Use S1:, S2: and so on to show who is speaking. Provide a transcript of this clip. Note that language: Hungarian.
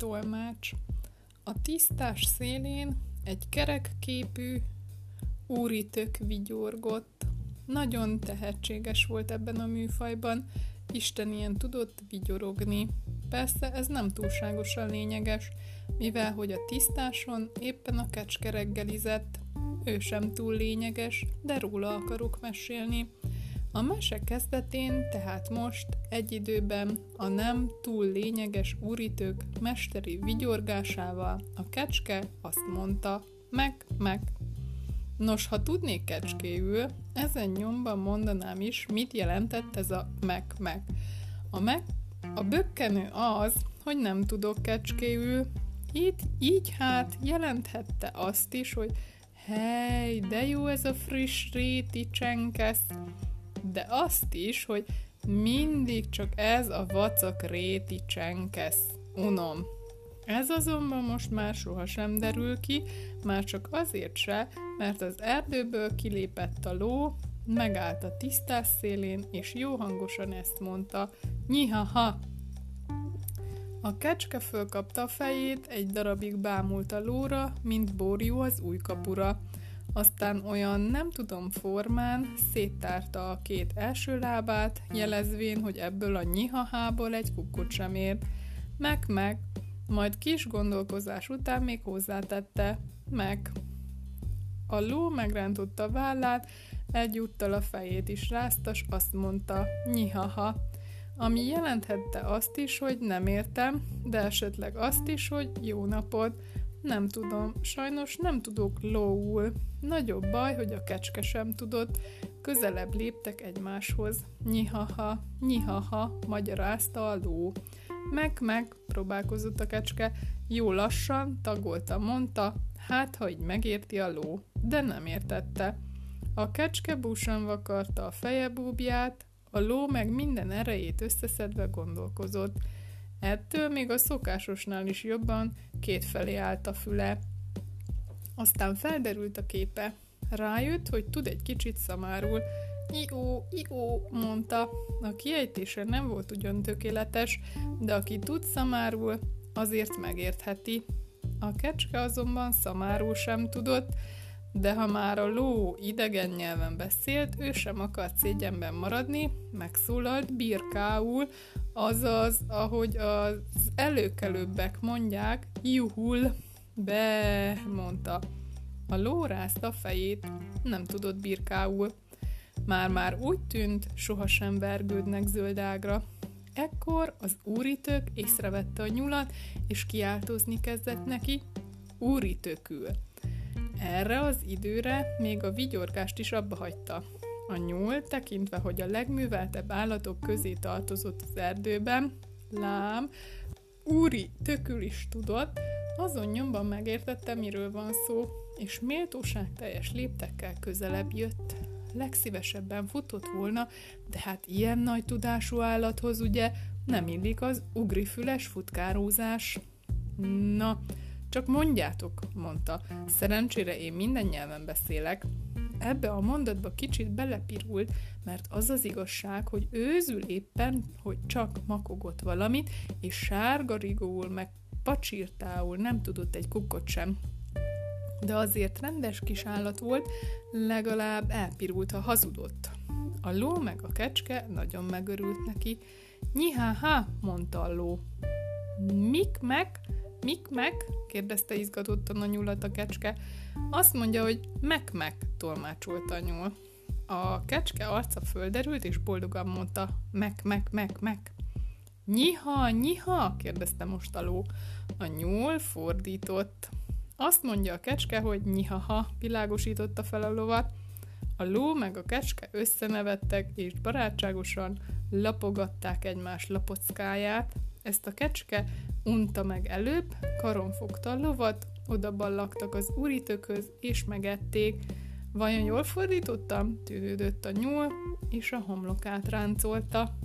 S1: Tolmács A tisztás szélén egy kerek képű úritök vigyorgott. Nagyon tehetséges volt ebben a műfajban, Isten ilyen tudott vigyorogni. Persze ez nem túlságosan lényeges, mivel hogy a tisztáson éppen a kecske reggelizett. Ő sem túl lényeges, de róla akarok mesélni. A mese kezdetén, tehát most, egy időben a nem túl lényeges úritők mesteri vigyorgásával a kecske azt mondta, meg, meg. Nos, ha tudnék kecskéül, ezen nyomban mondanám is, mit jelentett ez a meg, meg. A meg, a bökkenő az, hogy nem tudok kecskéül, így, így hát jelenthette azt is, hogy hely, de jó ez a friss réti csenkesz, de azt is, hogy mindig csak ez a vacak réti csenkesz. Unom. Ez azonban most már sohasem derül ki, már csak azért se, mert az erdőből kilépett a ló, megállt a tisztás szélén, és jó hangosan ezt mondta, nyiha-ha! A kecske fölkapta a fejét, egy darabig bámult a lóra, mint bórió az új kapura. Aztán olyan nem tudom formán széttárta a két első lábát, jelezvén, hogy ebből a nyihahából egy kukkot sem ér. Meg-meg, majd kis gondolkozás után még hozzátette, meg. A ló megrántotta vállát, egyúttal a fejét is ráztas, azt mondta, nyihaha, ami jelenthette azt is, hogy nem értem, de esetleg azt is, hogy jó napot, nem tudom, sajnos nem tudok lóul. Nagyobb baj, hogy a kecske sem tudott. Közelebb léptek egymáshoz. Nyihaha, nyihaha, magyarázta a ló. Meg, meg, próbálkozott a kecske. Jó lassan, tagolta, mondta, hát ha így megérti a ló, de nem értette. A kecske búsan vakarta a feje búbját, a ló meg minden erejét összeszedve gondolkozott. Ettől még a szokásosnál is jobban kétfelé állt a füle. Aztán felderült a képe. Rájött, hogy tud egy kicsit szamárul. Ió, ió, mondta. A kiejtése nem volt ugyan tökéletes, de aki tud szamárul, azért megértheti. A kecske azonban szamárul sem tudott, de ha már a ló idegen nyelven beszélt, ő sem akart szégyenben maradni, megszólalt birkául, azaz, ahogy az előkelőbbek mondják, juhul, be, mondta. A ló rázta a fejét, nem tudott birkául. Már-már úgy tűnt, sohasem vergődnek zöldágra. Ekkor az úritök észrevette a nyulat, és kiáltozni kezdett neki, úritőkül. Erre az időre még a vigyorgást is abba hagyta. A nyúl, tekintve, hogy a legműveltebb állatok közé tartozott az erdőben, lám, úri tökül is tudott, azon nyomban megértette, miről van szó, és méltóság teljes léptekkel közelebb jött. Legszívesebben futott volna, de hát ilyen nagy tudású állathoz ugye nem illik az ugrifüles futkárózás. Na, csak mondjátok, mondta. Szerencsére én minden nyelven beszélek. Ebbe a mondatba kicsit belepirult, mert az az igazság, hogy őzül éppen, hogy csak makogott valamit, és sárga rigóul meg pacsírtául nem tudott egy kukkot sem. De azért rendes kis állat volt, legalább elpirult, ha hazudott. A ló meg a kecske nagyon megörült neki. Nyihá-há, mondta a ló. Mik meg? Mik meg? kérdezte izgatottan a nyulat a kecske. Azt mondja, hogy meg-meg, tolmácsolta a nyúl. A kecske arca földerült, és boldogan mondta, meg, meg, meg, meg. Nyiha, nyiha, kérdezte most a ló. A nyúl fordított. Azt mondja a kecske, hogy nyiha-ha, világosította fel a lovat. A ló meg a kecske összenevettek, és barátságosan lapogatták egymás lapockáját. Ezt a kecske unta meg előbb, karon fogta a lovat, oda ballaktak az úritököz, és megették. Vajon jól fordítottam? Tűnődött a nyúl, és a homlokát ráncolta.